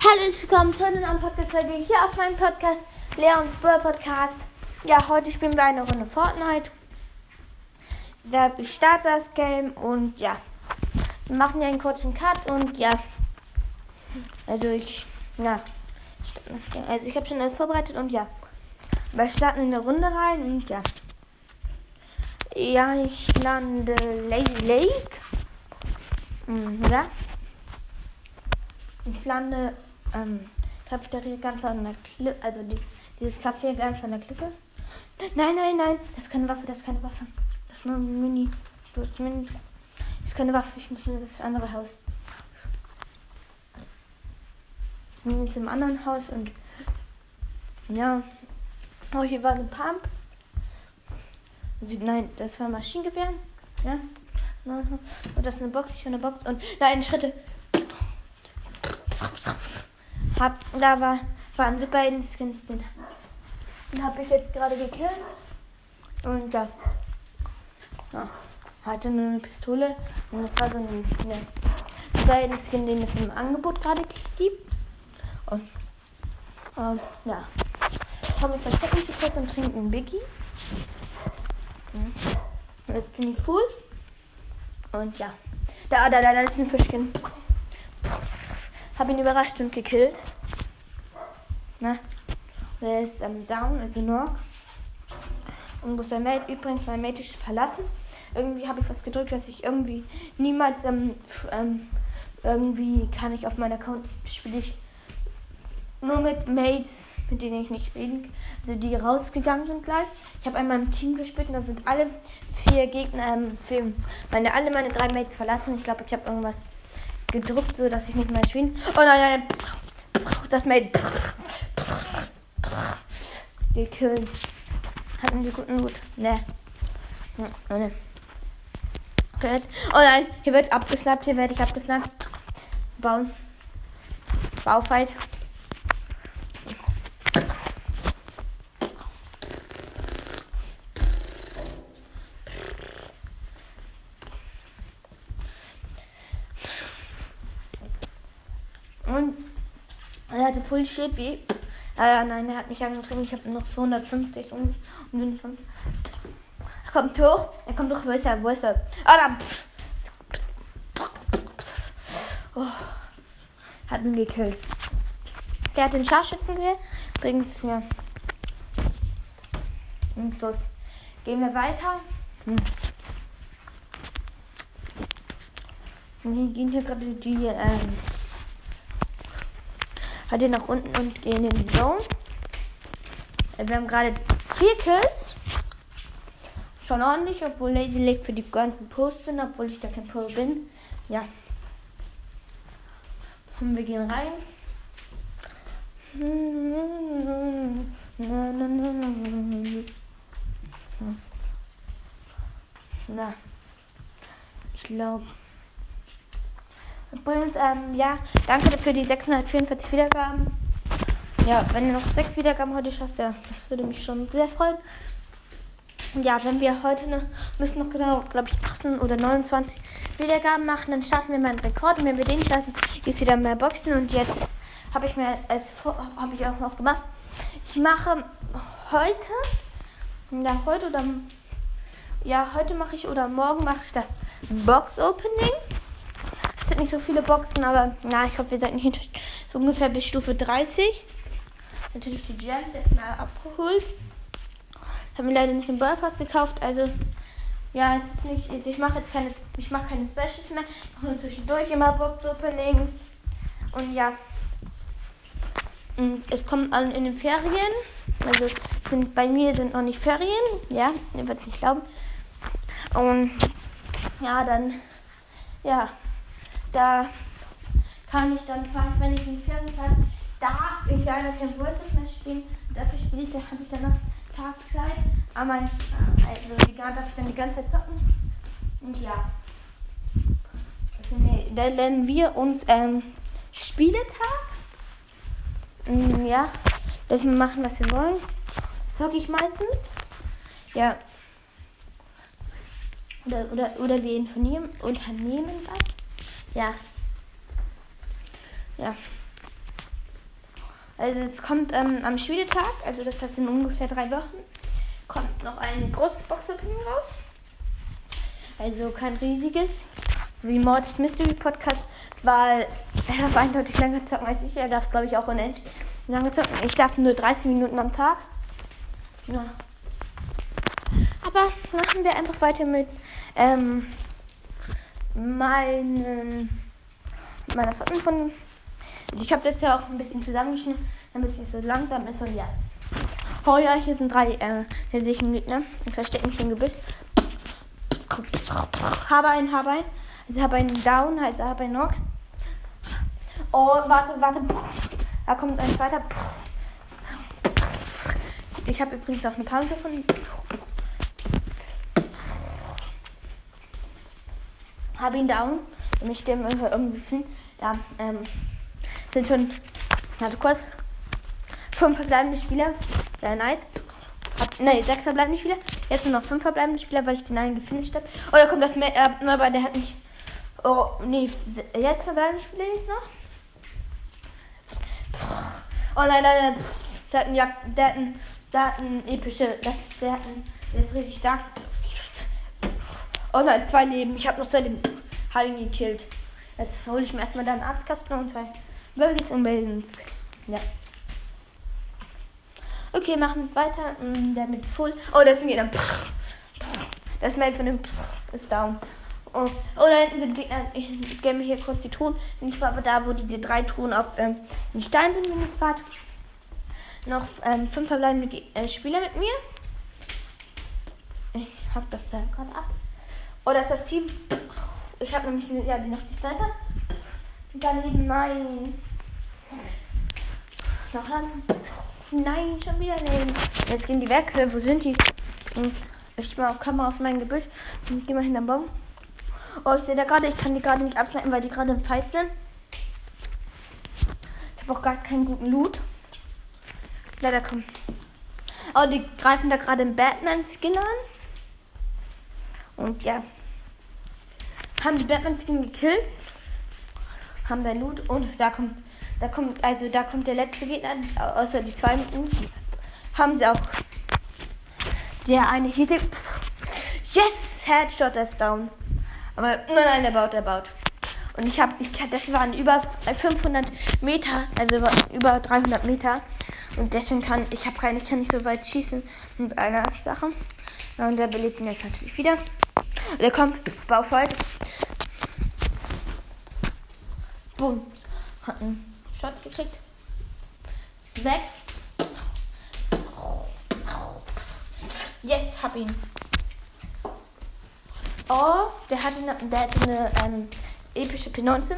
Hallo, herzlich willkommen zu einer neuen Podcast-Folge hier auf meinem Podcast, Leons Brawl Podcast. Ja, heute spielen wir eine Runde Fortnite. Da startet das Game und ja, wir machen ja einen kurzen Cut und ja, also ich, ja, also ich habe schon alles vorbereitet und ja, wir starten in eine Runde rein und ja. Ja, ich lande Lazy Lake. Mhm, ja. Ich lande ähm, Cafeteria ganz an der Klippe, also die, dieses Café ganz an der Klippe. Nein, nein, nein, das ist keine Waffe, das ist keine Waffe. Das ist nur ein Mini. Das ist, Mini. Keine Waffe, ich muss in das andere Haus. Mini ist im anderen Haus und ja. Oh, hier war eine Pump. Nein, das war Maschinengewehr. Ja. Und das ist eine Box, ich eine Box und nein, Schritte. Hab, da war, waren so beiden Skins drin. Den habe ich jetzt gerade gekillt. Und ja. ja. Hatte nur eine Pistole. Und das war so ein ne, beiden Skin, den es im Angebot gerade gibt. Und ähm, ja. Komm, ich verstecke mich kurz und trinke einen Biggie. Mhm. Jetzt bin ich cool. Und ja. Da, da, da, da ist ein Fischchen. Hab ihn überrascht und gekillt. Na? Der ist ähm, down, also Nork. Und sein Mate übrigens mein Mate ist verlassen. Irgendwie habe ich was gedrückt, dass ich irgendwie niemals ähm, ähm, irgendwie kann ich auf meinem Account spiele ich nur mit Mates, mit denen ich nicht reden kann. Also die rausgegangen sind gleich. Ich habe einmal im Team gespielt und dann sind alle vier Gegner ähm, für meine alle meine drei Mates verlassen. Ich glaube, ich habe irgendwas gedrückt, so dass ich nicht mehr spielen. Oh nein, nein. Das Mate gekillt. Hatten die guten Loot? Ne. Ne. Okay. Oh nein, hier wird abgesnappt, hier werde ich abgesnappt. Bauen. Baufight. Und er hatte Full Shit wie. Äh, nein, er hat mich angetrieben. Ich habe noch 250 und, und bin. Er kommt hoch. Er kommt hoch. Wo ist er? Wo ist er? Ah, da. Oh. Hat ihn gekillt. Der hat den Scharfschützengewehr. Übrigens, ja. Und los. Gehen wir weiter. Hm. Wir gehen hier gerade die, ähm, halt hier nach unten und gehen in die Zone. Wir haben gerade vier Kills. Schon ordentlich, obwohl Lazy Lake für die ganzen Post bin, obwohl ich gar kein Pro bin. Ja. Und wir gehen rein. Na. Ich glaube. Übrigens, ähm, ja, danke für die 644 Wiedergaben. Ja, wenn du noch sechs Wiedergaben heute schaffst, ja, das würde mich schon sehr freuen. Ja, wenn wir heute ne, müssen noch genau, glaube ich, 8 oder 29 Wiedergaben machen, dann starten wir meinen Rekord. Und wenn wir den starten, gibt es wieder mehr Boxen. Und jetzt habe ich mir als habe ich auch noch gemacht. Ich mache heute, ja, heute oder ja, heute mache ich oder morgen mache ich das Box Opening sind nicht so viele Boxen, aber na, ich hoffe, wir sind nicht so ungefähr bis Stufe 30. Natürlich die Gems jetzt mal abgeholt. Ich habe mir leider nicht den Ballpass gekauft, also ja, es ist nicht, also ich mache jetzt keine, ich mache keine Specials mehr. Ich mache zwischendurch immer Box Openings und ja, es kommt an in den Ferien. Also sind bei mir sind noch nicht Ferien, ja, ihr werdet es nicht glauben. Und ja, dann ja, da kann ich dann wenn ich die Ferien fahre, darf ich leider kein World mehr spielen. Dafür spiele ich, da habe ich dann noch Tagzeit. Aber also egal, darf ich dann die ganze Zeit zocken. Und ja. Also, nee, da lernen wir uns ähm, Spieletag. Mm, ja, dürfen wir machen, was wir wollen. Zocke ich meistens. Ja. Oder, oder, oder wir informieren, unternehmen was. Ja. Ja. Also es kommt ähm, am Schmiedetag, also das heißt in ungefähr drei Wochen, kommt noch ein großes Boxopening raus. Also kein riesiges, wie Mortis Mystery Podcast, weil er darf eindeutig länger zocken als ich. Er darf, glaube ich, auch unendlich lange zocken. Ich darf nur 30 Minuten am Tag. Ja. Aber machen wir einfach weiter mit ähm, meinen meiner Fotos von. Ich habe das ja auch ein bisschen zusammengeschnitten, damit es nicht so langsam ist. Und ja. Oh ja, hier sind drei äh, hässlichen Gegner. Ich verstecke mich im Gebüsch. Habe einen, habe einen. Also habe einen Down, also habe einen Knock. Oh, warte, warte. Da kommt ein zweiter. Ich habe übrigens auch eine Pause gefunden. Habe ihn down. Ich stehe irgendwie hin. Ja, ähm, sind schon, warte kurz, fünf verbleibende Spieler. Sehr nice. Hab, ne, sechs verbleibende Spieler. Jetzt nur noch fünf verbleibende Spieler, weil ich den einen gefinisht habe. Oh, da kommt das mehr, äh, aber der hat nicht. Oh, nee, jetzt verbleibende Spieler jetzt noch. Oh nein, nein, nein. Der hat einen, der hat einen, der hat einen epische, das, der hat einen, der ist richtig stark. Oh nein, zwei Leben. Ich habe noch zwei Leben. Habe ihn gekillt. Jetzt hole ich mir erstmal da einen Arztkasten und zwei Burgers und Basins. Ja. Okay, machen wir weiter. Mm, der mit ist voll. Oh, das sind wieder. Das Mail von dem ist down. Oh, oh, da hinten sind Gegner. Ich, gebe mir hier kurz die Truhen. Ich war aber da, wo diese drei Truhen auf ähm, den Stein bin, wenn ich gerade. Noch ähm, fünf verbleibende äh, Spieler mit mir. Ich hab das da gerade ab. Oh, das ist das Team. Ich habe nämlich ja, noch die Sniper. Daneben mein. Noch an. Nein, schon wieder nehmen. Jetzt gehen die weg. Wo sind die? Hm, ich mal auf Kamera aus meinem Gebüsch und gehe mal hinterm Baum. Oh, ich sehe da gerade, ich kann die gerade nicht abschneiden, weil die gerade im Fight sind. Ich habe auch gar keinen guten Loot. Leider kommen. Oh, die greifen da gerade im Batman-Skin an. Und ja. Haben die Batman-Skin gekillt. Haben dein Loot. Und da kommt. Da kommt, also da kommt der letzte Gegner, außer die zwei Minuten. Haben sie auch. Der eine Hit. Yes! Headshot ist down. Aber nein, nein, der baut, der baut. Und ich habe, ich, das waren über 500 Meter, also über 300 Meter. Und deswegen kann ich habe keine, ich kann nicht so weit schießen mit einer Sache. Und der belebt ihn jetzt natürlich wieder. Der kommt, Baufall. Boom. Hat einen Shot gekriegt. Weg. Yes, hab ihn. Oh, der hatte eine, der hatte eine ähm, epische P19.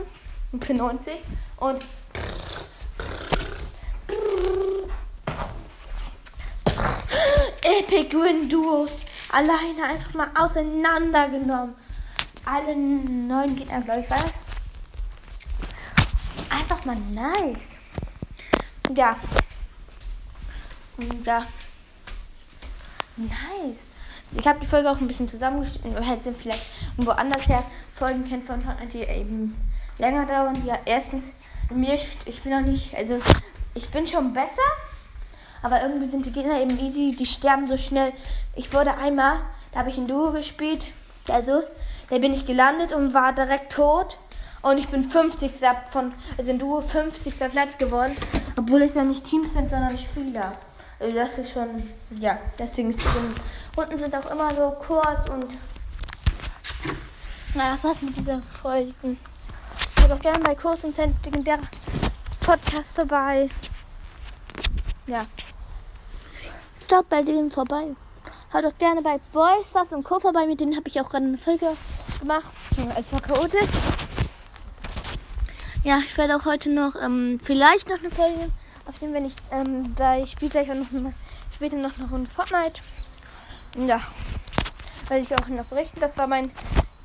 Ein P90. Und. Epic Win Duos. Alleine einfach mal auseinandergenommen. Alle neun Gegner, glaube ich, war das. Einfach mal nice. Ja. Ja. Nice. Ich habe die Folge auch ein bisschen zusammengeschnitten, weil sie vielleicht woanders her Folgen kennt von Fortnite, die eben länger dauern. Ja, erstens, mir, ich bin noch nicht, also ich bin schon besser, aber irgendwie sind die Gegner eben easy, die sterben so schnell. Ich wurde einmal, da habe ich ein Duo gespielt, also, da bin ich gelandet und war direkt tot. Und ich bin 50. von, also in Duo 50. Platz geworden, obwohl es ja nicht Teams sind, sondern Spieler. Also das ist schon, ja, deswegen ist es Runden sind auch immer so kurz und na, das war's mit dieser Folge. Schaut doch gerne bei Kurs und der Podcast vorbei. Ja. Schaut bei denen vorbei. Schaut doch gerne bei Boys das und Co. vorbei. Mit denen habe ich auch gerade eine Folge gemacht. Es war chaotisch. Ja, ich werde auch heute noch ähm, vielleicht noch eine Folge auf dem, wenn ich ähm, bei Spiel gleich auch noch später noch, noch ein Fortnite. Ja, werde ich auch noch berichten. Das war mein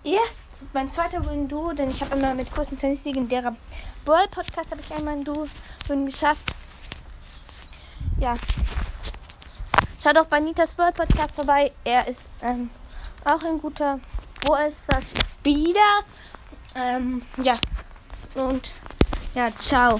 erst mein zweiter Win Duo, denn ich habe immer mit kurzen Tennis legendärer Brawl Podcast habe ich einmal ein Duo geschafft. Ja. Schaut auch bei Nitas World Podcast vorbei. Er ist ähm, auch ein guter Brawl Spieler. Ähm, ja. Und ja, ciao.